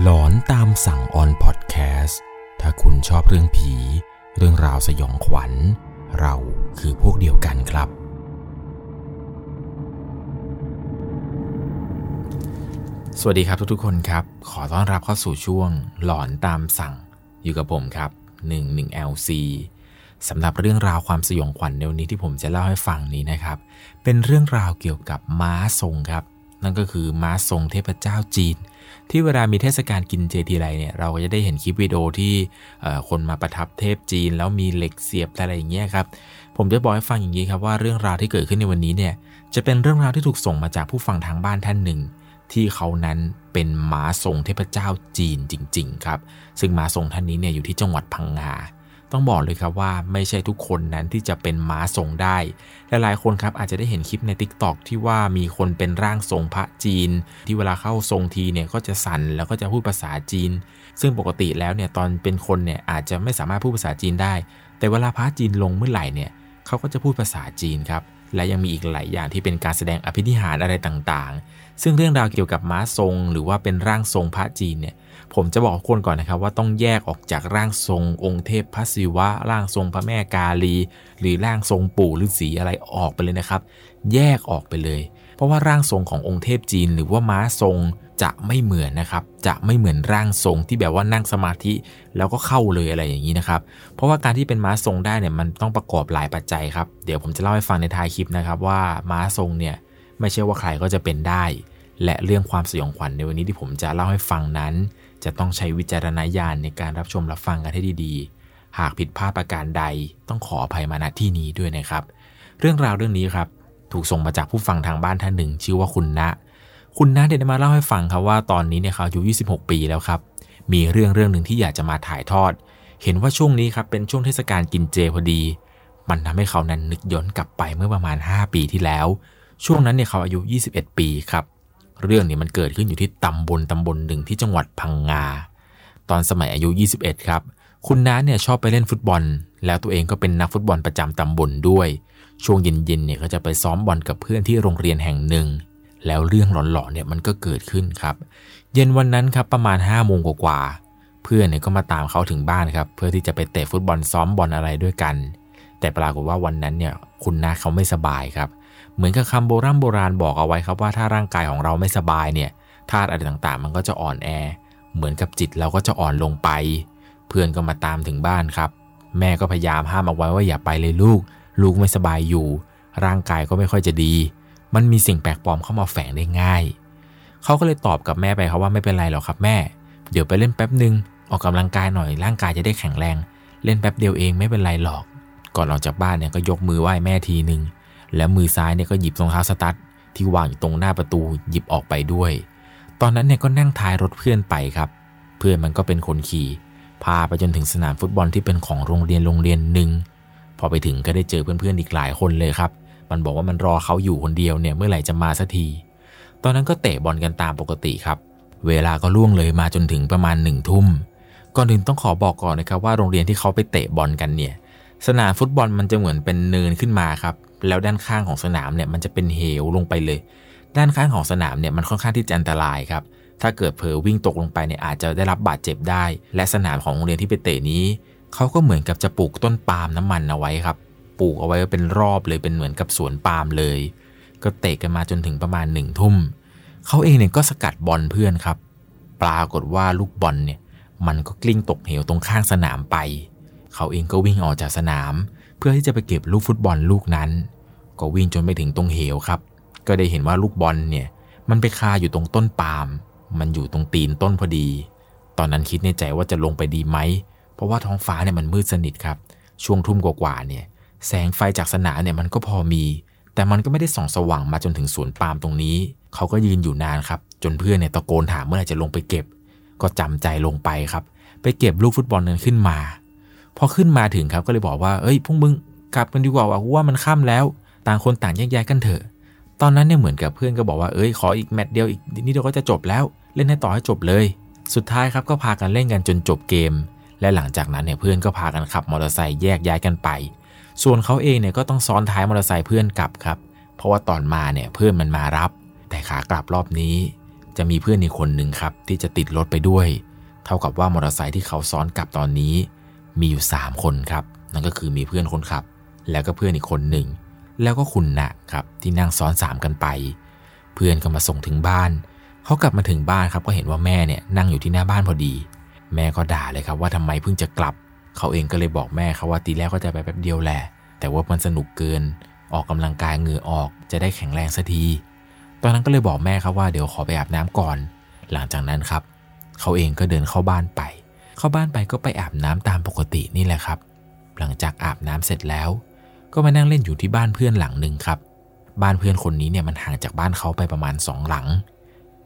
หลอนตามสั่งออนพอดแคสต์ถ้าคุณชอบเรื่องผี เรื่องราวสยองขวัญ เราคือพวกเดียวกันครับ สวัสดีครับทุกๆคนครับ ขอต้อนรับเข้าสู่ช่วงหลอนตามสั่งอยู่กับผมครับ 11LC สำหรับเรื่องราวความสยองขวัญในวันนี้ที่ผมจะเล่าให้ฟังนี้นะครับ เป็นเรื่องราวเกี่ยวกับม้าทรงครับ นั่นก็คือม้าทรงเทพเจ้าจีน ที่เวลามีเทศกาลกินเจทีไรเนี่ยเราก็จะได้เห็นคลิปวิดีโอที่คนมาประทับเทพจีน แล้วมีเหล็กเสียบอะไรอย่างเงี้ยครับผมจะบอกให้ฟังอย่างนี้ครับว่าเรื่องราวที่เกิดขึ้นในวันนี้เนี่ยจะเป็นเรื่องราวที่ถูกส่งมาจากผู้ฟังทางบ้านท่านหนึ่ง ที่เขานั้นเป็นมาทรงเทพเจ้าจีนจริง ๆ ครับ ซึ่งมาทรงท่านนี้เนี่ยอยู่ที่จังหวัดพังงา ต้องบอกเลยครับว่าไม่ใช่ทุกคนนั้นที่จะเป็นม้าทรงได้ หลายๆคนครับอาจจะได้เห็นคลิปใน t ิ k t o k ที่ว่ามีคนเป็นร่างทรงพระจีน ที่เวลาเข้าทรงทีเนี่ยก็จะสั่นแล้วก็จะพูดภาษาจีน ซึ่งปกติแล้วเนี่ยตอนเป็นคนเนี่ยอาจจะไม่สามารถพูดภาษาจีนได้ แต่เวลาพระจีนลงเมื่อไหร่เนี่ยเขาก็จะพูดภาษาจีนครับและยังมีอีกหลายอย่างที่เป็นการแสดงอภินิหารอะไรต่างๆ ซึ่งเรื่องราวเกี่ยวกับม้าทรง หรือว่าเป็นร่างทรงพระจีนเนี่ย ผมจะบอกคนก่อนนะครับว่าต้องแยกออกจากร่างทรงองค์เทพพระศิวะ ร่างทรงพระแม่กาลี หรือร่างทรงปู่ฤาษีอะไรออกไปเลยนะครับ แยกออกไปเลย เพราะว่าร่างทรงขององค์เทพจีน หรือว่าม้าทรงจะไม่เหมือนนะครับ จะไม่เหมือนร่างทรงที่แบบว่านั่งสมาธิแล้วก็เข้าเลยอะไรอย่างนี้นะครับ เพราะว่าการที่เป็นม้าทรงได้เนี่ยมันต้องประกอบหลายปัจจัยครับ เดี๋ยวผมจะเล่าให้ฟังในท้ายคลิปนะครับว่าม้าทรงเนี่ยไม่ใช่ว่าใครก็จะเป็นได้ และเรื่องความสยองขวัญในวันนี้ที่ผมจะเล่าให้ฟังนั้น จะต้องใช้วิจารณญาณในการรับชมรับฟังกันให้ดีๆ หากผิดพลาดประการใดต้องขออภัยมาณที่นี้ด้วยนะครับ เรื่องราวเรื่องนี้ครับ ถูกส่งมาจากผู้ฟังทางบ้านท่านหนึ่ง ชื่อว่าคุณณะคุณณะเดี๋ยมาเล่าให้ฟังครับว่าตอนนี้เนี่ยเขาอายุ 26 ปีแล้วครับ มีเรื่องเรื่องหนึ่งที่อยากจะมาถ่ายทอด เห็นว่าช่วงนี้ครับเป็นช่วงเทศกาลกินเจพอดี มันทำให้เขานั้นนึกย้อนกลับไปเมื่อประมาณ 5 ปีที่แล้ว ช่วงนั้นเนี่ยเขาอายุ 21 ปีครับ เรื่องนี้มันเกิดขึ้นอยู่ที่ตำบลตำบลหนึ่งที่จังหวัดพังงา ตอนสมัยอายุ 21 ครับ คุณน้าเนี่ยชอบไปเล่นฟุตบอล แล้วตัวเองก็เป็นนักฟุตบอลประจำตำบลด้วย ช่วงเย็นๆเนี่ยก็จะไปซ้อมบอลกับเพื่อนที่โรงเรียนแห่งหนึ่ง แล้วเรื่องหลอนๆเนี่ยมันก็เกิดขึ้นครับ เย็นวันนั้นครับประมาณ5้าโมงกว่าเพื่อนเนี่ยก็มาตามเขาถึงบ้านครับ เพื่อที่จะไปเตะฟุตบอลซ้อมบอลอะไรด้วยกัน แต่ปรากฏว่าวันนั้นเนี่ยคุณน้าเขาไม่สบายครับ เหมือนกับคำโบราณโบราณบอกเอาไว้ครับว่าถ้าร่างกายของเราไม่สบายเนี่ยธาตุอะไรต่างๆ มันก็จะอ่อนแอ เหมือนกับจิตเราก็จะอ่อนลงไป เพื่อนก็มาตามถึงบ้านครับ แม่ก็พยายามห้ามเอาไว้ว่าอย่าไปเลยลูก ลูกไม่สบายอยู่ ร่างกายก็ไม่ค่อยจะดี มันมีสิ่งแปลกปลอมเข้ามาแฝงได้ง่ายเขาก็เลยตอบกับแม่ไปครับว่าไม่เป็นไรหรอกครับแม่ เดี๋ยวไปเล่นแป๊บหนึ่งออกกำลังกายหน่อยร่างกายจะได้แข็งแรง เล่นแป๊บเดียวเองไม่เป็นไรหรอก ก่อนออกจากบ้านเนี่ยก็ยกมือไหว้แม่ทีหนึ่ง แล้วมือซ้ายเนี่ยก็หยิบรองเท้าสตั๊ดที่วางอยู่ตรงหน้าประตูหยิบออกไปด้วย ตอนนั้นเนี่ยก็นั่งท้ายรถเพื่อนไปครับ เพื่อนมันก็เป็นคนขี่ พาไปจนถึงสนามฟุตบอลที่เป็นของโรงเรียนโรงเรียนหนึ่งพอไปถึงก็ได้เจอเพื่อนๆอีกหลายคนเลยครับ มันบอกว่ามันรอเขาอยู่คนเดียวเนี่ยเมื่อไหร่จะมาสักที ตอนนั้นก็เตะบอลกันตามปกติครับ เวลาก็ล่วงเลยมาจนถึงประมาณหนึ่งทุ่มก่อนอื่นต้องขอบอกก่อนนะครับว่าโรงเรียนที่เขาไปเตะบอลกันเนี่ย สนามฟุตบอลมันจะเหมือนเป็นเนินขึ้นมาครับ แล้วด้านข้างของสนามเนี่ยมันจะเป็นเหวลงไปเลย ด้านข้างของสนามเนี่ยมันค่อนข้างที่จะอันตรายครับ ถ้าเกิดเผลอวิ่งตกลงไปเนี่ยอาจจะได้รับบาดเจ็บได้ และสนามของโรงเรียนที่ไปเตะนี้เขาก็เหมือนกับจะปลูกต้นปาล์มน้ำมันเอาไว้ครับ ปลูกเอาไว้เป็นรอบเลยเป็นเหมือนกับสวนปาล์มเลย ก็เตะกันมาจนถึงประมาณหนึ่งทุ่มเขาเองเนี่ยก็สกัดบอลเพื่อนครับ ปรากฏว่าลูกบอลเนี่ยมันก็กลิ้งตกเหวตรงข้างสนามไป เขาเองก็วิ่งออกจากสนาม เพื่อที่จะไปเก็บลูกฟุตบอลลูกนั้น ก็วิ่งจนไปถึงตรงเหวครับ ก็ได้เห็นว่าลูกบอลเนี่ย มันไปคาอยู่ตรงต้นปาล์มมันอยู่ตรงตีนต้นพอดี ตอนนั้นคิดในใจว่าจะลงไปดีไหม เพราะว่าท้องฟ้าเนี่ยมันมืดสนิทครับ ช่วงทุ่มกว่าๆเนี่ย แสงไฟจากสนามเนี่ยมันก็พอมี แต่มันก็ไม่ได้ส่องสว่างมาจนถึงสวนปาล์มตรงนี้ เขาก็ยืนอยู่นานครับ จนเพื่อนเนี่ยตะโกนถามเมื่อไหร่จะลงไปเก็บ ก็จำใจลงไปครับ ไปเก็บลูกฟุตบอลนั้นขึ้นมา พอขึ้นมาถึงครับก็เลยบอกว่าเอ้ยพวกมึงกลับกันดีกว่าว่ามันค่าแล้ว ต่างคนต่างแยกย้ายกันเถอะ ตอนนั้นเนี่ยเหมือนกับเพื่อนก็บอกว่าเอ้ยขออีกแมตช์เดียวอีกนิดเดียวก็จะจบแล้ว เล่นให้ต่อให้จบเลย สุดท้ายครับก็พากันเล่นกันจนจบเกม และหลังจากนั้นเนี่ยเพื่อนก็พากันขับมอเตอร์ไซค์แยกย้ายกันไป ส่วนเขาเองเนี่ยก็ต้องซ้อนท้ายมอเตอร์ไซค์เพื่อนกลับครับ เพราะว่าตอนมาเนี่ยเพื่อนมันมารับ แต่ขากลับรอบนี้ จะมีเพื่อนอีกคนหนึ่งครับที่จะติดรถไปด้วย เท่ากับว่ามอเตอร์ไซค์ที่เขาซ้อนกลับตอนนี้ มีอยู่ 3 คนครับ นั่นก็คือมีเพื่อนคนขับ แล้วก็เพื่อนอีกคนหนึ่ง แล้วก็คุณนะครับที่นั่งซ้อนสามกันไป เพื่อนก็มาส่งถึงบ้าน เขากลับมาถึงบ้านครับก็เห็นว่าแม่เนี่ยนั่งอยู่ที่หน้าบ้านพอดี แม่ก็ด่าเลยครับว่าทำไมเพิ่งจะกลับ เขาเองก็เลยบอกแม่ครับว่าตีแรกก็จะไปแป๊บเดียวแหละ แต่ว่ามันสนุกเกิน ออกกำลังกายเหงื่อออก จะได้แข็งแรงสักที ตอนนั้นก็เลยบอกแม่ครับว่าเดี๋ยวขอไปอาบน้ำก่อน หลังจากนั้นครับ เขาเองก็เดินเข้าบ้านไป เข้าบ้านไปก็ไปอาบน้ำตามปกตินี่แหละครับ หลังจากอาบน้ำเสร็จแล้ว ก็มานั่งเล่นอยู่ที่บ้านเพื่อนหลังหนึ่งครับ บ้านเพื่อนคนนี้เนี่ยมันห่างจากบ้านเขาไปประมาณสองหลัง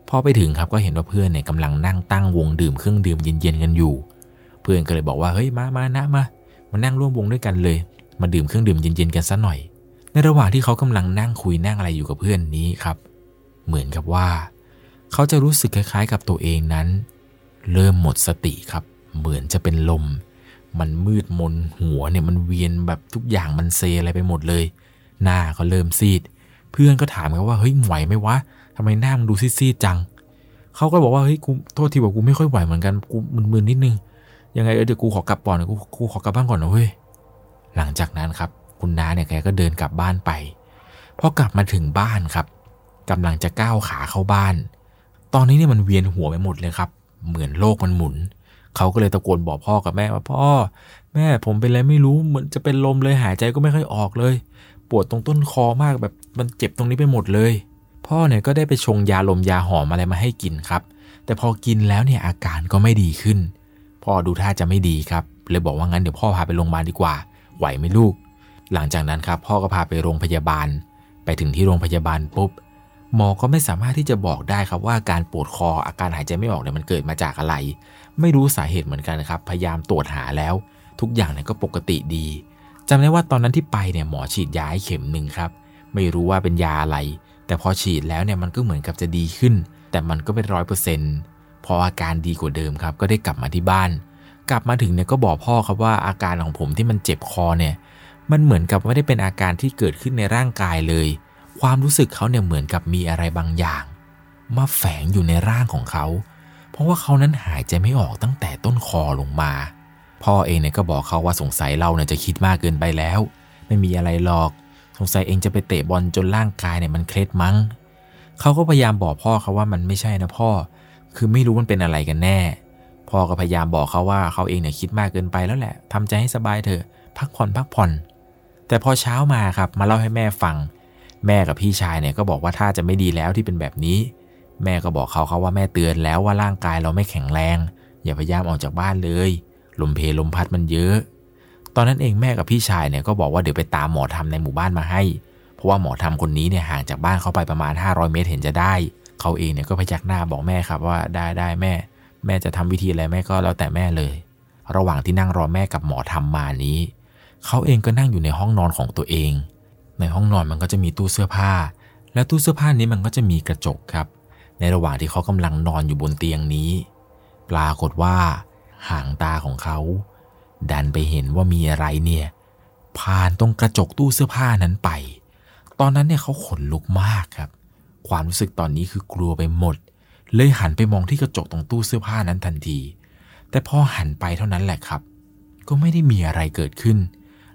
พอไปถึงครับก็เห็นว่าเพื่อนเนี่ยกำลังนั่งตั้งวงดื่มเครื่องดื่มเย็นๆกันอยู่ เพื่อนก็เลยบอกว่าเฮ้ยมามานะมา มานั่งร่วมวงด้วยกันเลย มาดื่มเครื่องดื่มเย็นๆกันซะหน่อย ในระหว่างที่เขากำลังนั่งคุยนั่งอะไรอยู่กับเพื่อนนี้ครับ เหมือนกับว่า เขาจะรู้สึกคล้ายๆ กับตัวเองนั้น เริ่มหมดสติครับ เหมือนจะเป็นลม มันมืดมนหัวเนี่ยมันเวียนแบบทุกอย่างมันเซอะไรไปหมดเลย หน้าก็เริ่มซีด เพื่อนก็ถามกันว่าเฮ้ยไหวไหมวะทำไมหน้ามึงดูซีดๆจังเขาก็บอกว่าเฮ้ยกูโทษทีบอกกูไม่ค่อยไหวเหมือนกันกูมึนๆนิดนึงยังไงเออเดี๋ยวกูขอกลับก่อนกูกูขอกลับบ้านก่อนนะเว้ยหลังจากนั้นครับ คุณน้าเนี่ยแกก็เดินกลับบ้านไปพอกลับมาถึงบ้านครับกำลังจะก้าวขาเข้าบ้าน ตอนนี้เนี่ยมันเวียนหัวไปหมดเลยครับ เหมือนโลกมันหมุน เขาก็เลยตะโกนบอกพ่อกับแม่ว่าพ่อ แม่ผมเป็นอะไรไม่รู้เหมือนจะเป็นลมเลยหายใจก็ไม่ค่อยออกเลย ปวดตรงต้นคอมากแบบมันเจ็บตรงนี้ไปหมดเลย พ่อเนี่ยก็ได้ไปชงยาลมยาหอมอะไรมาให้กินครับ แต่พอกินแล้วเนี่ยอาการก็ไม่ดีขึ้น พ่อดูท่าจะไม่ดีครับเลยบอกว่างั้นเดี๋ยวพ่อพาไปโรงพยาบาลดีกว่า ไหวไหมลูก หลังจากนั้นครับพ่อก็พาไปโรงพยาบาล ไปถึงที่โรงพยาบาลปุ๊บหมอก็ไม่สามารถที่จะบอกได้ครับว่าการปวดคออาการหายใจไม่ออกเนี่ยมันเกิดมาจากอะไร ไม่รู้สาเหตุเหมือนกันครับ พยายามตรวจหาแล้ว ทุกอย่างเนี่ยก็ปกติดีจำได้ว่าตอนนั้นที่ไปเนี่ยหมอฉีดยาให้เข็มหนึ่งครับ ไม่รู้ว่าเป็นยาอะไร แต่พอฉีดแล้วเนี่ยมันก็เหมือนกับจะดีขึ้น แต่มันก็ไม่ร้อยเปอร์เซ็นต์พออาการดีกว่าเดิมครับ ก็ได้กลับมาที่บ้าน กลับมาถึงเนี่ยก็บอกพ่อครับว่าอาการของผมที่มันเจ็บคอเนี่ย มันเหมือนกับไม่ได้เป็นอาการที่เกิดขึ้นในร่างกายเลย ความรู้สึกเขาเนี่ยเหมือนกับมีอะไรบางอย่าง มาแฝงอยู่ในร่างของเขา เพราะว่าเขานั้นหายใจไม่ออกตั้งแต่ต้นคอลงมา พ่อเองเนี่ยก็บอกเขาว่าสงสัยเราเนี่ยจะคิดมากเกินไปแล้ว ไม่มีอะไรหรอก สงสัยเองจะไปเตะบอลจนร่างกายเนี่ยมันเคล็ดมั้ง เขาก็พยายามบอกพ่อเขาว่ามันไม่ใช่นะพ่อ คือไม่รู้มันเป็นอะไรกันแน่ พ่อก็พยายามบอกเขาว่าเขาเองเนี่ยคิดมากเกินไปแล้วแหละทำใจให้สบายเถอะ พักผ่อนพักผ่อน แต่พอเช้ามาครับมาเล่าให้แม่ฟัง แม่กับพี่ชายเนี่ยก็บอกว่าถ้าจะไม่ดีแล้วที่เป็นแบบนี้ แม่ก็บอกเขาเขาว่าแม่เตือนแล้วว่าร่างกายเราไม่แข็งแรง อย่าพยายามออกจากบ้านเลย ลมเพลมพัดมันเยอะ ตอนนั้นเองแม่กับพี่ชายเนี่ยก็บอกว่าเดี๋ยวไปตามหมอทำในหมู่บ้านมาให้ เพราะว่าหมอทำคนนี้เนี่ยห่างจากบ้านเขาไปประมาณ 500 เมตรเห็นจะได้ เขาเองเนี่ยก็พยักหน้าบอกแม่ครับว่าได้ได้แม่ แม่จะทำวิธีอะไรแม่ก็แล้วแต่แม่เลย ระหว่างที่นั่งรอแม่กับหมอทำมานี้เขาเองก็นั่งอยู่ในห้องนอนของตัวเอง ในห้องนอนมันก็จะมีตู้เสื้อผ้า และตู้เสื้อผ้านี้มันก็จะมีกระจกครับ ในระหว่างที่เขากำลังนอนอยู่บนเตียงนี้ ปรากฏว่าหางตาของเขา ดันไปเห็นว่ามีอะไรเนี่ยผ่านตรงกระจกตู้เสื้อผ้านั้นไป ตอนนั้นเนี่ยเขาขนลุกมากครับ ความรู้สึกตอนนี้คือกลัวไปหมด เลยหันไปมองที่กระจกตรงตู้เสื้อผ้านั้นทันที แต่พอหันไปเท่านั้นแหละครับ ก็ไม่ได้มีอะไรเกิดขึ้น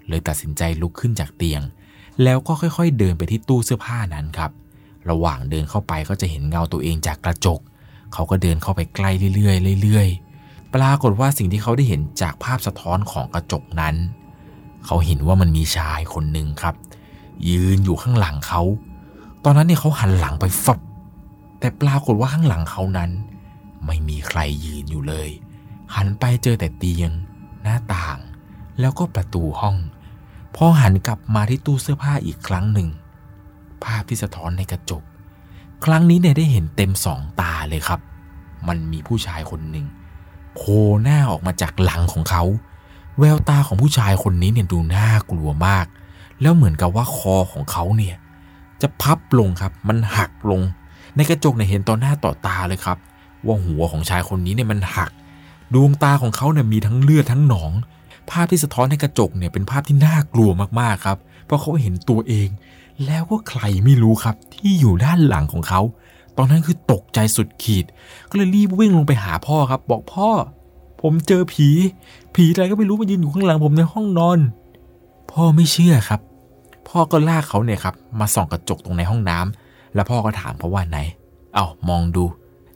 เลยตัดสินใจลุกขึ้นจากเตียง แล้วก็ค่อยๆ เดินไปที่ตู้เสื้อผ้านั้นครับ ระหว่างเดินเข้าไปก็จะเห็นเงาตัวเองจากกระจก เขาก็เดินเข้าไปใกล้เรื่อยๆเรื่อยๆ ปรากฏว่าสิ่งที่เขาได้เห็นจากภาพสะท้อนของกระจกนั้น เขาเห็นว่ามันมีชายคนหนึ่งครับ ยืนอยู่ข้างหลังเขา ตอนนั้นเนี่ยเขาหันหลังไปฟับแต่ปรากฏว่าข้างหลังเขานั้น ไม่มีใครยืนอยู่เลย หันไปเจอแต่เตียง หน้าต่าง แล้วก็ประตูห้อง พอหันกลับมาที่ตู้เสื้อผ้าอีกครั้งหนึ่ง ภาพที่สะท้อนในกระจก ครั้งนี้เนี่ยได้เห็นเต็มสองตาเลยครับ มันมีผู้ชายคนหนึ่งโผล่หน้าออกมาจากหลังของเขา แววตาของผู้ชายคนนี้เนี่ยดูน่ากลัวมาก แล้วเหมือนกับว่าคอของเขาเนี่ยจะพับลงครับ มันหักลง ในกระจกเนี่ยเห็นต่อหน้าต่อตาเลยครับ ว่าหัวของชายคนนี้เนี่ยมันหัก ดวงตาของเขาเนี่ยมีทั้งเลือดทั้งหนอง ภาพที่สะท้อนในกระจกเนี่ยเป็นภาพที่น่ากลัวมากๆครับ เพราะเขาเห็นตัวเอง แล้วก็ใครไม่รู้ครับที่อยู่ด้านหลังของเขา ตอนนั้นคือตกใจสุดขีด ก็เลยรีบวิ่งลงไปหาพ่อครับ บอกพ่อ ผมเจอผี ผีอะไรก็ไม่รู้มายืนอยู่ข้างหลังผมในห้องนอน พ่อไม่เชื่อครับ พ่อก็ลากเขาเนี่ยครับ มาส่องกระจกตรงในห้องน้ำแล้วพ่อก็ถามเขาว่าไหน เอา้ามองดู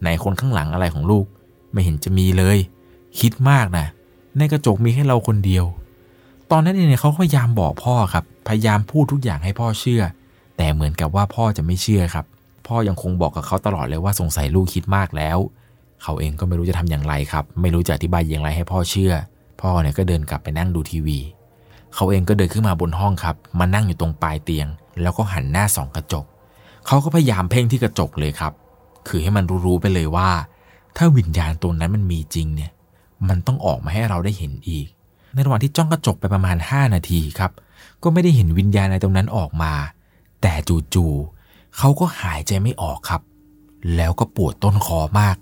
ไหนคนข้างหลังอะไรของลูก ไม่เห็นจะมีเลย คิดมากนะในกระจกมีแค่เราคนเดียว ตอนนั้นเนี่ยเขาพยายามบอกพ่อครับ พยายามพูดทุกอย่างให้พ่อเชื่อ แต่เหมือนกับว่าพ่อจะไม่เชื่อครับ พ่อยังคงบอกกับเขาตลอดเลยว่าสงสัยลูกคิดมากแล้ว เขาเองก็ไม่รู้จะทำอย่างไรครับ ไม่รู้จะอธิบายอย่างไรให้พ่อเชื่อ พ่อเนี่ยก็เดินกลับไปนั่งดูทีวี เขาเองก็เดินขึ้นมาบนห้องครับ มานั่งอยู่ตรงปลายเตียง แล้วก็หันหน้าส่องกระจก เขาก็พยายามเพ่งที่กระจกเลยครับ คือให้มันรู้ๆไปเลยว่า ถ้าวิญญาณตัวนั้นมันมีจริงเนี่ย มันต้องออกมาให้เราได้เห็นอีกในระหว่างที่จ้องกระจกไปประมาณ 5 นาทีครับ ก็ไม่ได้เห็นวิญญาณในตรงนั้นออกมา แต่จู่ๆเขาก็หายใจไม่ออกครับ แล้วก็ปวดต้นคอมาก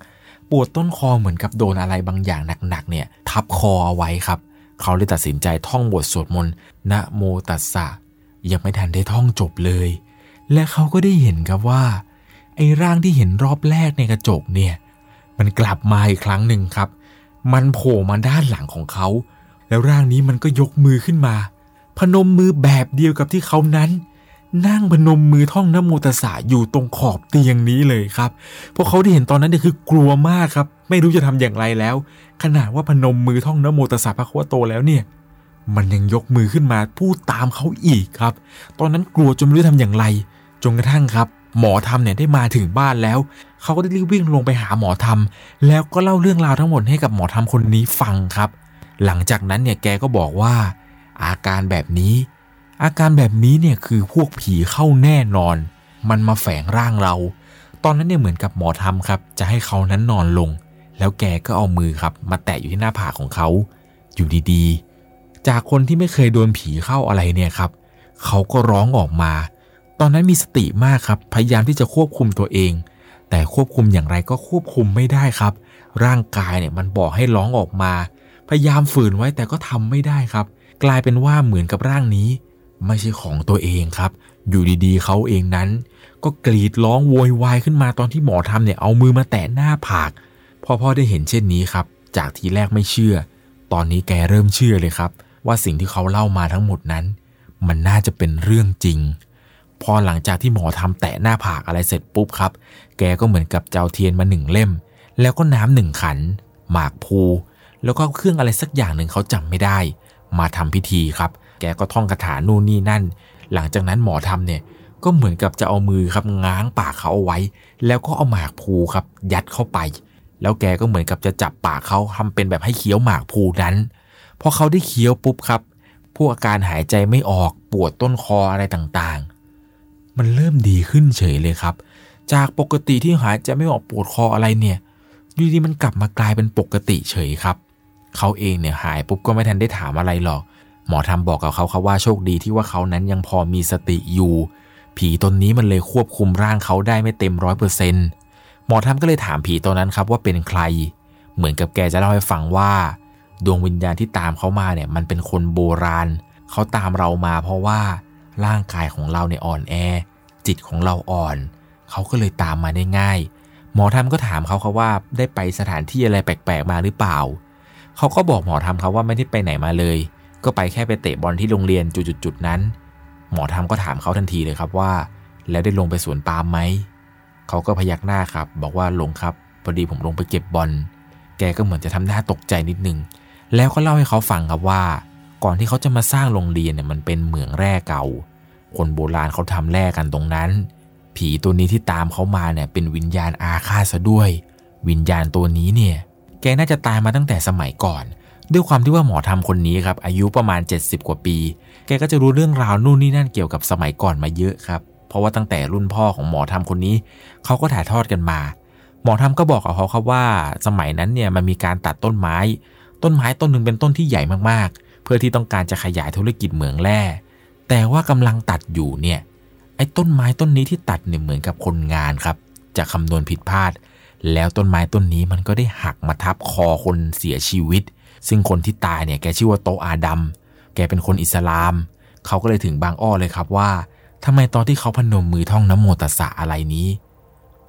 ปวดต้นคอเหมือนกับโดนอะไรบางอย่างหนักๆเนี่ยทับคอเอาไว้ครับ เขาเลยตัดสินใจท่องบทสวดมนต์นะโมตัสสะยังไม่ทันได้ท่องจบเลย และเขาก็ได้เห็นครับว่า ไอ้ร่างที่เห็นรอบแรกในกระจกเนี่ย มันกลับมาอีกครั้งหนึ่งครับ มันโผล่มาด้านหลังของเขา แล้วร่างนี้มันก็ยกมือขึ้นมา พนมมือแบบเดียวกับที่เขานั้น นั่งพนมมือท่องนโมตสสะอยู่ตรงขอบเตียงนี้เลยครับพวกเขาได้เห็นตอนนั้นเนี่ยคือกลัวมากครับ ไม่รู้จะทำอย่างไรแล้ว ขนาดว่าพนมมือท่องนโมตสสะพระคัมภีโตแล้วเนี่ย มันยังยกมือขึ้นมาพูดตามเขาอีกครับ ตอนนั้นกลัวจนไม่รู้ทำอย่างไรจนกระทั่งครับหมอทำเนี่ยได้มาถึงบ้านแล้ว เขาก็ได้รีบวิ่งลงไปหาหมอทำแล้วก็เล่าเรื่องราวทั้งหมดให้กับหมอทำคนนี้ฟังครับ หลังจากนั้นเนี่ยแกก็บอกว่า อาการแบบนี้ อาการแบบนี้เนี่ยคือพวกผีเข้าแน่นอน มันมาแฝงร่างเรา ตอนนั้นเนี่ยเหมือนกับหมอทำครับ จะให้เขานั้นนอนลง แล้วแกก็เอามือครับ มาแตะอยู่ที่หน้าผากของเขา อยู่ดีๆ จากคนที่ไม่เคยโดนผีเข้าอะไรเนี่ยครับ เขาก็ร้องออกมา ตอนนั้นมีสติมากครับ พยายามที่จะควบคุมตัวเอง แต่ควบคุมอย่างไรก็ควบคุมไม่ได้ครับ ร่างกายเนี่ยมันบอกให้ร้องออกมา พยายามฝืนไว้แต่ก็ทำไม่ได้ครับ กลายเป็นว่าเหมือนกับร่างนี้ ไม่ใช่ของตัวเองครับ อยู่ดีๆ เขาเองนั้น ก็กรีดร้องโวยวายขึ้นมาตอนที่หมอทำเนี่ยเอามือมาแตะหน้าผาก พอพ่อได้เห็นเช่นนี้ครับ จากทีแรกไม่เชื่อ ตอนนี้แกเริ่มเชื่อเลยครับ ว่าสิ่งที่เขาเล่ามาทั้งหมดนั้น มันน่าจะเป็นเรื่องจริง พอหลังจากที่หมอทำแตะหน้าผากอะไรเสร็จปุ๊บครับ แกก็เหมือนกับเจ้าเทียนมาหนึ่งเล่ม แล้วก็น้ำหนึ่งขัน หมากภูแล้วก็เครื่องอะไรสักอย่างหนึ่งเขาจำไม่ได้ มาทำพิธีครับ แกก็ท่องคาถานู่นนี่นั่น หลังจากนั้นหมอทำเนี่ยก็เหมือนกับจะเอามือครับง้างปากเขาเอาไว้ แล้วก็เอาหมากภูครับ ยัดเข้าไป แล้วแกก็เหมือนกับจะจับปากเขาทำเป็นแบบให้เคี้ยวหมากภูนั้นพอเขาได้เคี้ยวปุ๊บครับ พวกอาการหายใจไม่ออกปวดต้นคออะไรต่างๆ มันเริ่มดีขึ้นเฉยเลยครับ จากปกติที่หายใจไม่ออกปวดคออะไรเนี่ยอยู่ดีมันกลับมากลายเป็นปกติเฉยครับ เขาเองเนี่ยหายปุ๊บก็ไม่ทันได้ถามอะไรหรอก หมอทำบอกกับเขาครับว่าโชคดีที่ว่าเขานั้นยังพอมีสติอยู่ ผีตนนี้มันเลยควบคุมร่างเขาได้ไม่เต็มร้อยเปอร์เซ็นต์หมอทำก็เลยถามผีตัวนั้นครับว่าเป็นใคร เหมือนกับแกจะเล่าให้ฟังว่า ดวงวิญญาณที่ตามเขามาเนี่ยมันเป็นคนโบราณ เขาตามเรามาเพราะว่าร่างกายของเราเนี่ยอ่อนแอ จิตของเราอ่อน เขาก็เลยตามมาได้ง่าย หมอทำก็ถามเขาครับว่าได้ไปสถานที่อะไรแปลกๆมาหรือเปล่า เขาก็บอกหมอทำครับว่าไม่ได้ไปไหนมาเลย ก็ไปแค่ไปเตะบอลที่โรงเรียนจุดๆนั้น หมอทำก็ถามเขาทันทีเลยครับว่า แล้วได้ลงไปสวนปาล์มไหมเขาก็พยักหน้าครับ บอกว่าลงครับพอดีผมลงไปเก็บบอล แกก็เหมือนจะทำหน้าตกใจนิดนึง แล้วก็เล่าให้เขาฟังครับว่า ก่อนที่เขาจะมาสร้างโรงเรียนเนี่ยมันเป็นเหมืองแร่เก่า คนโบราณเขาทำแร่กันตรงนั้น ผีตัวนี้ที่ตามเขามาเนี่ยเป็นวิญญาณอาฆาตซะด้วย วิญญาณตัวนี้เนี่ย แกน่าจะตายมาตั้งแต่สมัยก่อน ด้วยความที่ว่าหมอทำคนนี้ครับอายุประมาณ 70 กว่าปี แกก็จะรู้เรื่องราวนู่นนี่นั่นเกี่ยวกับสมัยก่อนมาเยอะครับ เพราะว่าตั้งแต่รุ่นพ่อของหมอทำคนนี้เขาก็ถ่ายทอดกันมา หมอทำก็บอกกับเขาครับว่า สมัยนั้นเนี่ยมันมีการตัดต้นไม้ ต้นไม้ต้นหนึ่งเป็นต้นที่ใหญ่มากๆ เพื่อที่ต้องการจะขยายธุรกิจเหมืองแร่แต่ว่ากำลังตัดอยู่เนี่ยไอ้ต้นไม้ต้นนี้ที่ตัดเนี่ยเหมือนกับคนงานครับจะคำนวณผิดพลาด แล้วต้นไม้ต้นนี้มันก็ได้หักมาทับคอคนเสียชีวิต ซึ่งคนที่ตายเนี่ยแกชื่อว่าโตอาดัมแกเป็นคนอิสลาม เขาก็เลยถึงบางอ้อเลยครับว่าทำไมตอนที่เขาพนมมือท่องน้ำโมตัสสะอะไรนี้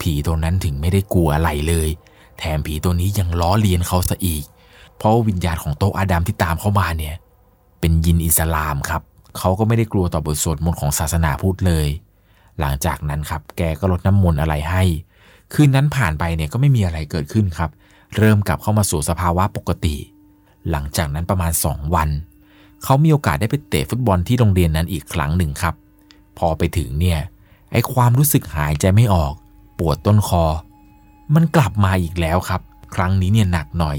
ผีตัวนั้นถึงไม่ได้กลัวอะไรเลย แถมผีตัวนี้ยังล้อเลียนเขาซะอีก เพราะวิญญาณของโตอาดัมที่ตามเข้ามาเนี่ย เป็นยินอิสลามครับ เขาก็ไม่ได้กลัวต่อบทสวดมนต์ของศาสนาพุทธเลย หลังจากนั้นครับ แกก็ลดน้ำมนต์อะไรให้ คืนนั้นผ่านไปเนี่ยก็ไม่มีอะไรเกิดขึ้นครับ เริ่มกลับเข้ามาสู่สภาวะปกติ หลังจากนั้นประมาณ 2 วัน เขามีโอกาสได้ไปเตะฟุตบอลที่โรงเรียนนั้นอีกครั้งหนึ่งครับ พอไปถึงเนี่ยไอความรู้สึกหายใจไม่ออก ปวดต้นคอ มันกลับมาอีกแล้วครับ ครั้งนี้เนี่ยหนักหน่อย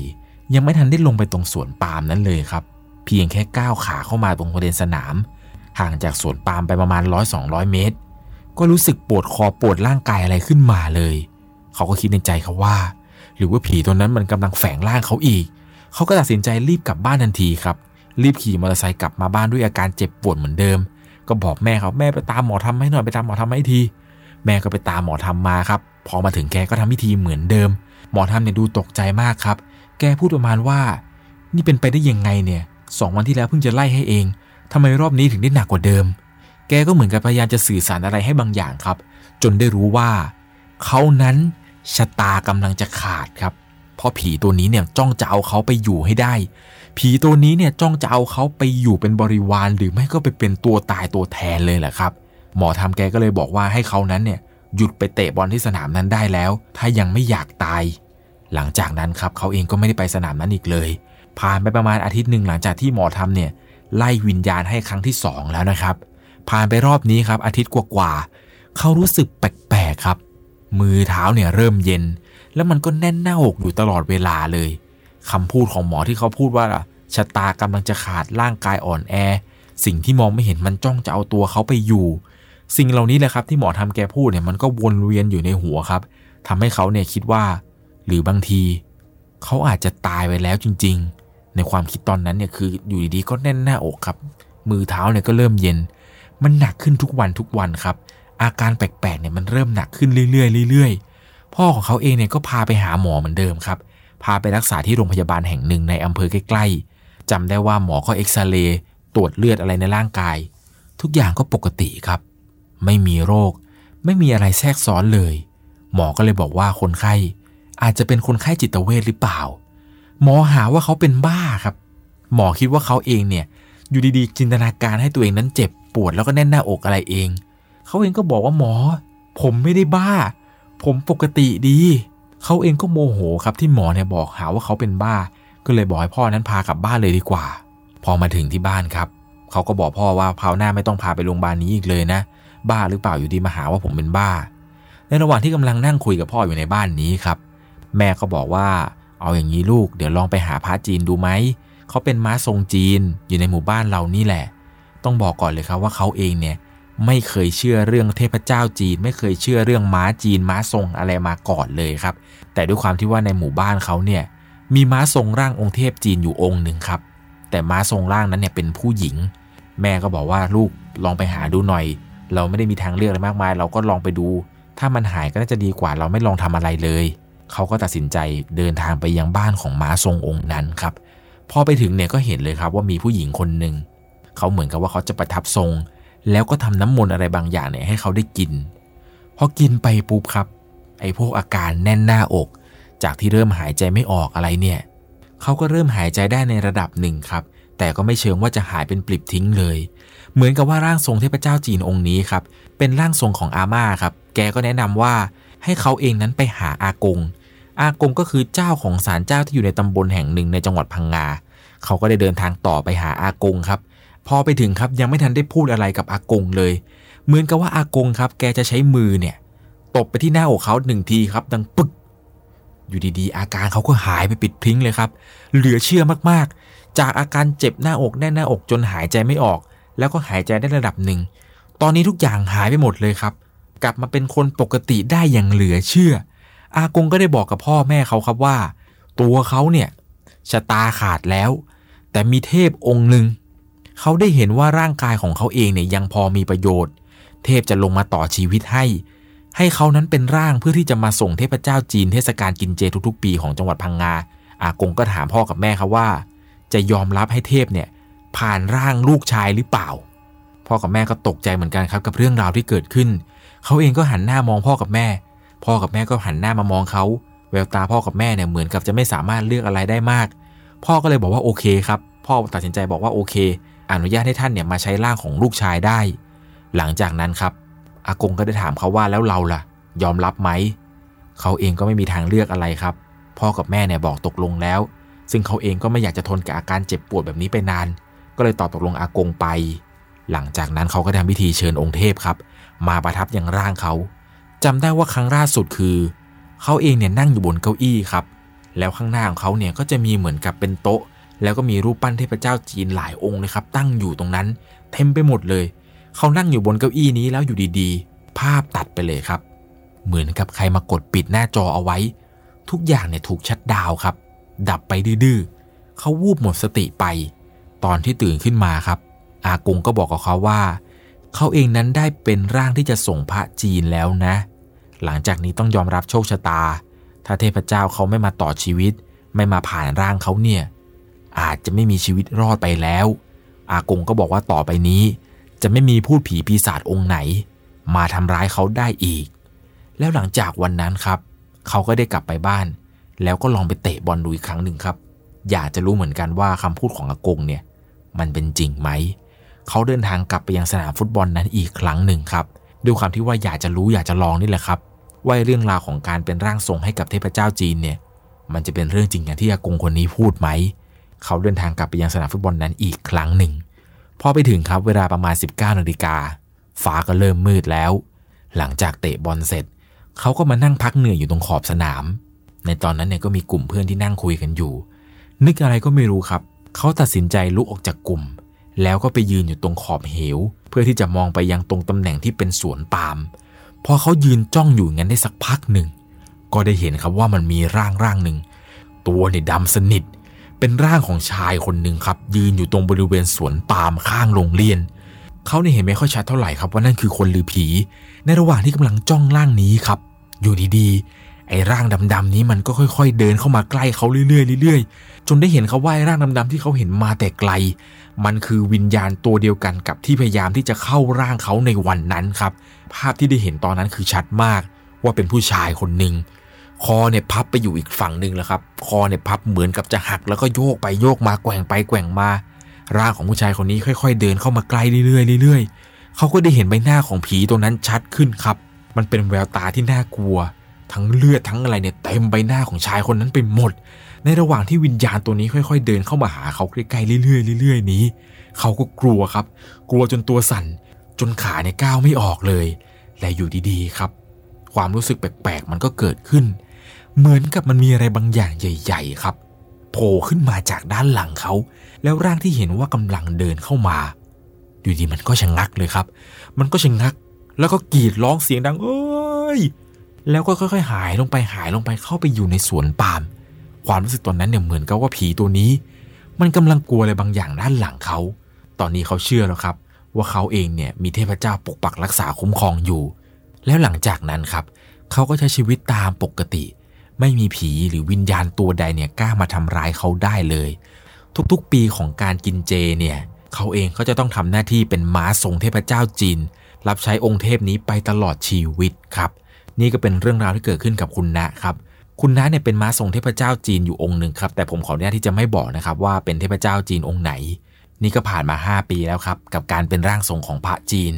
ยังไม่ทันได้ลงไปตรงสวนปาล์มนั้นเลยครับ เพียงแค่ก้าวขาเข้ามาตรงบริเวณสนาม ห่างจากสวนปาล์มไปประมาณร้อยสองร้อยเมตร ก็รู้สึกปวดคอปวดร่างกายอะไรขึ้นมาเลย เขาก็คิดในใจครับว่า หรือว่าผีตัวนั้นมันกำลังแฝงร่างเขาอีก เขาก็ตัดสินใจรีบกลับบ้านทันทีครับ รีบขี่มอเตอร์ไซค์กลับมาบ้านด้วยอาการเจ็บปวดเหมือนเดิม ก็บอกแม่เขาแม่ไปตามหมอทำให้หน่อยไปตามหมอทำให้ที แม่ก็ไปตามหมอทำมาครับ พอมาถึงแกก็ทำพิธีเหมือนเดิม หมอทำเนี่ยดูตกใจมากครับ แกพูดประมาณว่า นี่เป็นไปได้ยังไงเนี่ยสองวันที่แล้วเพิ่งจะไล่ให้เองทำไมรอบนี้ถึงได้หนักกว่าเดิม แกก็เหมือนกับพยายามจะสื่อสารอะไรให้บางอย่างครับ จนได้รู้ว่า เขานั้น ชะตากำลังจะขาดครับ เพราะผีตัวนี้เนี่ยจ้องจะเอาเขาไปอยู่ให้ได้ ผีตัวนี้เนี่ยจ้องจะเอาเขาไปอยู่เป็นบริวารหรือไม่ก็ไปเป็นตัวตายตัวแทนเลยแหละครับ หมอทำแกก็เลยบอกว่าให้เขานั้นเนี่ยหยุดไปเตะบอลที่สนามนั้นได้แล้ว ถ้ายังไม่อยากตาย หลังจากนั้นครับเขาเองก็ไม่ได้ไปสนามนั้นอีกเลย ผ่านไปประมาณอาทิตย์หนึ่งหลังจากที่หมอทำเนี่ยไล่วิญญาณให้ครั้งที่สองแล้วนะครับ ผ่านไปรอบนี้ครับอาทิตย์กว่าๆเขารู้สึกแปลกๆครับ มือเท้าเนี่ยเริ่มเย็น แล้วมันก็แน่นหน้าอกอยู่ตลอดเวลาเลยคำพูดของหมอที่เขาพูดว่าชะตากำลังจะขาดร่างกายอ่อนแอ สิ่งที่มองไม่เห็นมันจ้องจะเอาตัวเขาไปอยู่ สิ่งเหล่านี้แหละครับที่หมอทำแกพูดเนี่ยมันก็วนเวียนอยู่ในหัวครับทำให้เขาเนี่ยคิดว่า หรือบางทีเขาอาจจะตายไปแล้วจริง ๆ ในความคิดตอนนั้นเนี่ยคืออยู่ดีๆก็แน่นหน้าอกครับ มือเท้าเนี่ยก็เริ่มเย็น มันหนักขึ้นทุกวันทุกวันครับ อาการแปลกๆเนี่ยมันเริ่มหนักขึ้นเรื่อยๆเรื่อยๆ พ่อของเขาเองเนี่ยก็พาไปหาหมอเหมือนเดิมครับ พาไปรักษาที่โรงพยาบาลแห่งหนึ่งในอำเภอใกล้ๆจำได้ว่าหมอก็เอ็กซเรย์ตรวจเลือดอะไรในร่างกาย ทุกอย่างก็ปกติครับ ไม่มีโรค ไม่มีอะไรแทรกซ้อนเลย หมอก็เลยบอกว่าคนไข้ อาจจะเป็นคนไข้จิตเวชหรือเปล่า หมอหาว่าเขาเป็นบ้าครับ หมอคิดว่าเขาเองเนี่ยอยู่ดีๆ จินตนาการให้ตัวเองนั้นเจ็บปวดแล้วก็แน่นหน้าอกอะไรเอง เขาเองก็บอกว่าหมอ ผมไม่ได้บ้า ผมปกติดี เขาเองก็โมโหครับที่หมอเนี่ยบอกหาว่าเขาเป็นบ้า ก็เลยบอกให้พ่อนั้นพากลับบ้านเลยดีกว่า พอมาถึงที่บ้านครับ เขาก็บอกพ่อว่าคราวหน้าไม่ต้องพาไปโรงพยาบาลนี้อีกเลยนะ บ้าหรือเปล่าอยู่ดีมาหาว่าผมเป็นบ้า ในระหว่างที่กำลังนั่งคุยกับพ่ออยู่ในบ้านนี้ครับ แม่ก็บอกว่าเอาอย่างนี้ลูก เดี๋ยวลองไปหาพระจีนดูไหม เขาเป็นม้าทรงจีนอยู่ในหมู่บ้านเรานี่แหละ ต้องบอกก่อนเลยครับว่าเขาเองเนี่ย ไม่เคยเชื่อเรื่องเทพเจ้าจีน ไม่เคยเชื่อเรื่องม้าจีน ม้าทรงอะไรมาก่อนเลยครับ แต่ด้วยความที่ว่าในหมู่บ้านเขาเนี่ยมีม้าทรงร่างองค์เทพจีนอยู่องค์หนึ่งครับ แต่ม้าทรงร่างนั้นเนี่ยเป็นผู้หญิง แม่ก็บอกว่าลูกลองไปหาดูหน่อย เราไม่ได้มีทางเลือกอะไรมากมาย เราก็ลองไปดู ถ้ามันหายก็น่าจะดีกว่าเราไม่ลองทำอะไรเลย เขาก็ตัดสินใจเดินทางไปยังบ้านของม้าทรงองค์นั้นครับพอไปถึงเนี่ยก็เห็นเลยครับว่ามีผู้หญิงคนหนึ่งเขาเหมือนกับว่าเขาจะประทับทรง แล้วก็ทำน้ำมนต์อะไรบางอย่างเนี่ยให้เขาได้กินพอกินไปปุ๊บครับ ไอ้พวกอาการแน่นหน้าอก จากที่เริ่มหายใจไม่ออกอะไรเนี่ยเขาก็เริ่มหายใจได้ในระดับหนึ่งครับ แต่ก็ไม่เชิงว่าจะหายเป็นปลิบทิ้งเลย เหมือนกับว่าร่างทรงเทพเจ้าจีนองค์นี้ครับ เป็นร่างทรงของอาม่าครับ แกก็แนะนำว่าให้เขาเองนั้นไปหาอากง อากงก็คือเจ้าของศาลเจ้าที่อยู่ในตำบลแห่งหนึ่งในจังหวัดพังงา เขาก็ได้เดินทางต่อไปหาอากงครับ พอไปถึงครับยังไม่ทันได้พูดอะไรกับอากงเลย เหมือนกับว่าอากงครับ แกจะใช้มือเนี่ยตบไปที่หน้าอกเขาหนึ่งทีครับ ดังปึกอยู่ดีๆ อาการเขาก็หายไปปิดพลิ้งเลยครับ เหลือเชื่อมากๆ จากอาการเจ็บหน้าอกแน่นหน้าอกจนหายใจไม่ออก แล้วก็หายใจได้ระดับหนึ่ง ตอนนี้ทุกอย่างหายไปหมดเลยครับ กลับมาเป็นคนปกติได้อย่างเหลือเชื่อ อากงก็ได้บอกกับพ่อแม่เขาครับว่า ตัวเขาเนี่ยชะตาขาดแล้ว แต่มีเทพองค์หนึ่ง เขาได้เห็นว่าร่างกายของเขาเองเนี่ยยังพอมีประโยชน์ เทพจะลงมาต่อชีวิตให้ ให้เขานั้นเป็นร่างเพื่อที่จะมาส่งเทพเจ้าจีนเทศกาลกินเจทุกๆ ปีของจังหวัดพังงา อากงก็ถามพ่อกับแม่ครับว่า จะยอมรับให้เทพเนี่ยผ่านร่างลูกชายหรือเปล่า พ่อกับแม่ก็ตกใจเหมือนกันครับกับเรื่องราวที่เกิดขึ้น เขาเองก็หันหน้ามองพ่อกับแม่ พ่อกับแม่ก็หันหน้ามามองเขา แววตาพ่อกับแม่เนี่ยเหมือนกับจะไม่สามารถเลือกอะไรได้มาก พ่อก็เลยบอกว่าโอเคครับ พ่อตัดสินใจบอกว่าโอเค อนุญาตให้ท่านเนี่ยมาใช้ร่างของลูกชายได้ หลังจากนั้นครับ อากงก็ได้ถามเขาว่าแล้วเราล่ะ ยอมรับไหม เขาเองก็ไม่มีทางเลือกอะไรครับ พ่อกับแม่เนี่ยบอกตกลงแล้ว ซึ่งเขาเองก็ไม่อยากจะทนกับอาการเจ็บปวดแบบนี้ไปนาน ก็เลยตอบตกลงอากงไป หลังจากนั้นเขาก็ทำพิธีเชิญองค์เทพครับ มาประทับยังร่างเขาจำได้ว่าครั้งล่าสุดคือ เขาเองเนี่ยนั่งอยู่บนเก้าอี้ครับ แล้วข้างหน้าของเขาเนี่ยก็จะมีเหมือนกับเป็นโต๊ะ แล้วก็มีรูปปั้นเทพเจ้าจีนหลายองค์เลยครับ ตั้งอยู่ตรงนั้นเต็มไปหมดเลย เขานั่งอยู่บนเก้าอี้นี้แล้วอยู่ดีๆ ภาพตัดไปเลยครับ เหมือนกับใครมากดปิดหน้าจอเอาไว้ ทุกอย่างเนี่ยถูกชัดดาวครับ ดับไปดื้อๆเขาวูบหมดสติไป ตอนที่ตื่นขึ้นมาครับ อากงก็บอกกับเขาว่า เขาเองนั้นได้เป็นร่างที่จะส่งพระจีนแล้วนะ หลังจากนี้ต้องยอมรับโชคชะตา ถ้าเทพเจ้าเขาไม่มาต่อชีวิต ไม่มาผ่านร่างเขาเนี่ย อาจจะไม่มีชีวิตรอดไปแล้ว อากงก็บอกว่าต่อไปนี้ จะไม่มีพูดผีปีศาจองค์ไหน มาทำร้ายเขาได้อีก แล้วหลังจากวันนั้นครับ เขาก็ได้กลับไปบ้าน แล้วก็ลองไปเตะบอลดูอีกครั้งหนึ่งครับ อยากจะรู้เหมือนกันว่าคำพูดของอากงเนี่ย มันเป็นจริงไหม เขาเดินทางกลับไปยังสนามฟุตบอลนั้นอีกครั้งหนึ่งครับด้วยความที่ว่าอยากจะรู้อยากจะลองนี่แหละครับว่าเรื่องราวของการเป็นร่างทรงให้กับเทพเจ้าจีนเนี่ย มันจะเป็นเรื่องจริงอย่างที่อากงคนนี้พูดไหม เขาเดินทางกลับไปยังสนามฟุตบอลนั้นอีกครั้งหนึ่ง พอไปถึงครับเวลาประมาณ 19นาฬิกาฟ้าก็เริ่มมืดแล้ว หลังจากเตะบอลเสร็จ เขาก็มานั่งพักเหนื่อยอยู่ตรงขอบสนาม ในตอนนั้นเนี่ยก็มีกลุ่มเพื่อนที่นั่งคุยกันอยู่ นึกอะไรก็ไม่รู้ครับ เขาตัดสินใจลุกออกจากกลุ่ม แล้วก็ไปยืนอยู่ตรงขอบเหว เพื่อที่จะมองไปยังตรงตำแหน่งที่เป็นสวนปาล์มพอเขายืนจ้องอยู่งั้นได้สักพักหนึ่ง ก็ได้เห็นครับว่ามันมีร่างร่างหนึ่ง ตัวเนี่ยดำสนิท เป็นร่างของชายคนหนึ่งครับ ยืนอยู่ตรงบริเวณสวนปาล์มข้างโรงเรียน เขาเนี่ยเห็นไม่ค่อยชัดเท่าไหร่ครับว่านั่นคือคนหรือผี ในระหว่างที่กำลังจ้องร่างนี้ครับ อยู่ดีๆ ไอ้ร่างดำๆนี้มันก็ค่อย ๆ เดินเข้ามาใกล้เขาเรื่อยๆเรื่อยๆ จนได้เห็นเขาว่าไอ้ร่างดำๆที่เขาเห็นมาแต่ไกล มันคือวิญญาณตัวเดียวกันกับที่พยายามที่จะเข้าร่างเขาในวันนั้นครับ ภาพที่ได้เห็นตอนนั้นคือชัดมากว่าเป็นผู้ชายคนหนึ่ง คอเนี่ยพับไปอยู่อีกฝั่งหนึ่งแล้วครับ คอเนี่ยพับเหมือนกับจะหัก แล้วก็โยกไปโยกมาแกว่งไปแกว่งมา ร่างของผู้ชายคนนี้ค่อย ๆ เดินเข้ามาใกล้เรื่อยๆเรื่อยๆเขาก็ได้เห็นใบหน้าของผีตัวนั้นชัดขึ้นครับ มันเป็นแววตาที่น่ากลัว ทั้งเลือดทั้งอะไรเนี่ยเต็มใบหน้าของชายคนนั้นไปหมด ในระหว่างที่วิญญาณตัวนี้ค่อย ๆ เดินเข้ามาหาเขาใกล้ๆเรื่อยๆเรื่อยๆนี้ เขาก็กลัวครับ กลัวจนตัวสั่น จนขาเนี่ยก้าวไม่ออกเลย และอยู่ดีๆครับ ความรู้สึกแปลกๆมันก็เกิดขึ้น เหมือนกับมันมีอะไรบางอย่างใหญ่ ๆ ครับโผล่ขึ้นมาจากด้านหลังเขา แล้วร่างที่เห็นว่ากำลังเดินเข้ามาอยู่ดีมันก็ชะงักเลยครับ มันก็ชะงัก แล้วก็กรีดร้องเสียงดังเอ้ยแล้วก็ค่อยๆ หายลงไปหายลงไปเข้าไปอยู่ในสวนปาล์มความรู้สึกตอนนั้นเนี่ยเหมือนกับว่าผีตัวนี้ มันกำลังกลัวอะไรบางอย่างด้านหลังเขา ตอนนี้เขาเชื่อแล้วครับ ว่าเขาเองเนี่ยมีเทพเจ้าปกปักรักษาคุ้มครองอยู่ แล้วหลังจากนั้นครับ เขาก็ใช้ชีวิตตามปกติ ไม่มีผีหรือวิญญาณตัวใดเนี่ยกล้ามาทำร้ายเขาได้เลย ทุกๆปีของการกินเจเนี่ยเขาเองก็จะต้องทำหน้าที่เป็นม้าทรงเทพเจ้าจีน รับใช้องค์เทพนี้ไปตลอดชีวิตครับ นี่ก็เป็นเรื่องราวที่เกิดขึ้นกับคุณนะครับคุณน้าเนี่ยเป็นม้าทรงเทพเจ้าจีนอยู่องค์หนึ่งครับ แต่ผมขออนุญาตที่จะไม่บอกนะครับว่าเป็นเทพเจ้าจีนองค์ไหน นี่ก็ผ่านมา 5 ปีแล้วครับ กับการเป็นร่างทรงของพระจีน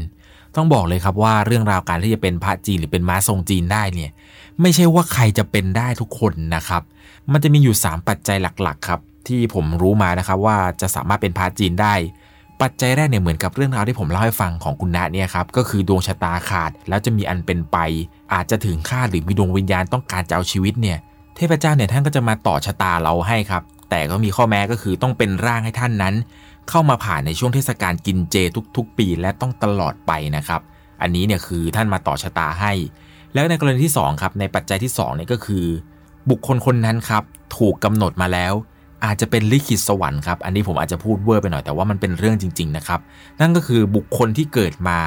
ต้องบอกเลยครับว่าเรื่องราวการที่จะเป็นพระจีนหรือเป็นม้าทรงจีนได้เนี่ยไม่ใช่ว่าใครจะเป็นได้ทุกคนนะครับ มันจะมีอยู่ 3 ปัจจัยหลักๆครับที่ผมรู้มานะครับว่าจะสามารถเป็นพระจีนได้ ปัจจัยแรกเนี่ยเหมือนกับเรื่องราวที่ผมเล่าให้ฟังของคุณณะเนี่ยครับก็คือดวงชะตาขาดแล้วจะมีอันเป็นไป อาจจะถึงค่าหรือมีดวงวิญญาณต้องการจะเอาชีวิตเนี่ยเทพเจ้าเนี่ยท่านก็จะมาต่อชะตาเราให้ครับแต่ก็มีข้อแม้ก็คือต้องเป็นร่างให้ท่านนั้น เข้ามาผ่านในช่วงเทศกาลกินเจทุกๆ ปีและต้องตลอดไปนะครับ อันนี้เนี่ยคือท่านมาต่อชะตาให้ แล้วในกรณีที่2ครับในปัจจัยที่2เนี่ยก็คือ บุคคลคนนั้นครับถูกกำหนดมาแล้ว อาจจะเป็นลิขิตสวรรค์ครับอันนี้ผมอาจจะพูดเวอร์ไปหน่อยแต่ว่ามันเป็นเรื่องจริง ๆ นะครับ นั่นก็คือบุคคลที่เกิดมา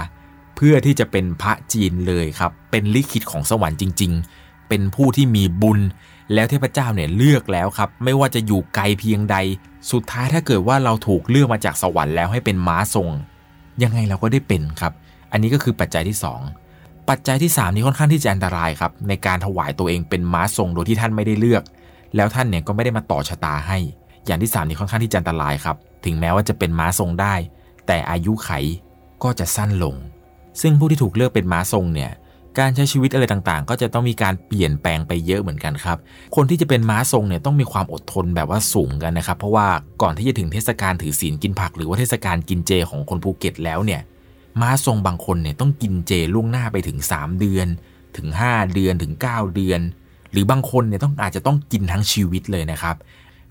เพื่อที่จะเป็นพระจีนเลยครับเป็นลิขิตของสวรรค์จริง ๆ เป็นผู้ที่มีบุญ แล้วเทพเจ้าเนี่ยเลือกแล้วครับ ไม่ว่าจะอยู่ไกลเพียงใด สุดท้ายถ้าเกิดว่าเราถูกเลือกมาจากสวรรค์แล้วให้เป็นม้าทรง ยังไงเราก็ได้เป็นครับ อันนี้ก็คือปัจจัยที่2ปัปัจจัยที่ 3 นี่ค่อนข้างที่จะอันตรายครับในการถวายตัวเองเป็นม้าทรงโดยที่ท่านไม่ได้เลือก แล้วท่านเนี่ยก็ไม่ได้มาต่อชะตาให้ อย่างที่ 3 นี่ค่อนข้างที่จะอันตรายครับ ถึงแม้ว่าจะเป็นม้าทรงได้ แต่อายุไขก็จะสั้นลง ซึ่งผู้ที่ถูกเลือกเป็นม้าทรงเนี่ย การใช้ชีวิตอะไรต่างๆ ก็จะต้องมีการเปลี่ยนแปลงไปเยอะเหมือนกันครับ คนที่จะเป็นม้าทรงเนี่ยต้องมีความอดทนแบบว่าสูงกันนะครับ เพราะว่าก่อนที่จะถึงเทศกาลถือศีลกินผัก หรือว่าเทศกาลกินเจของคนภูเก็ตแล้วเนี่ย ม้าทรงบางคนเนี่ยต้องกินเจล่วงหน้าไปถึง 3 เดือน ถึง 5 เดือนถึง 9 เดือน หรือบางคนเนี่ยต้องอาจจะต้องกินทั้งชีวิตเลยนะครับ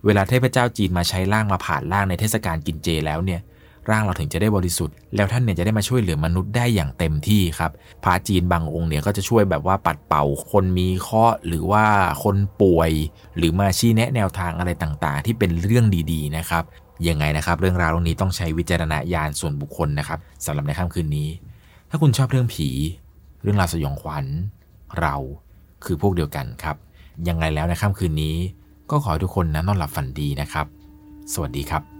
เวลาเทพเจ้าจีนมาใช้ร่างมาผ่านร่างในเทศกาลกินเจแล้วเนี่ย ร่างเราถึงจะได้บริสุทธิ์ แล้วท่านเนี่ยจะได้มาช่วยเหลือมนุษย์ได้อย่างเต็มที่ครับพระจีนบางองค์เนี่ยก็จะช่วยแบบว่าปัดเป่าคนมีเคราะห์หรือว่าคนป่วย หรือมาชี้แนะแนวทางอะไรต่างๆ ที่เป็นเรื่องดีๆนะครับยังไงนะครับ เรื่องราวตรงนี้ต้องใช้วิจารณญาณส่วนบุคคลนะครับสำหรับในค่ำคืนนี้ ถ้าคุณชอบเรื่องผี เรื่องราวสยองขวัญ เราคือพวกเดียวกันครับ ยังไงแล้วในค่ำคืนนี้ ก็ขอให้ทุกคนนะนอนหลับฝันดีนะครับ สวัสดีครับ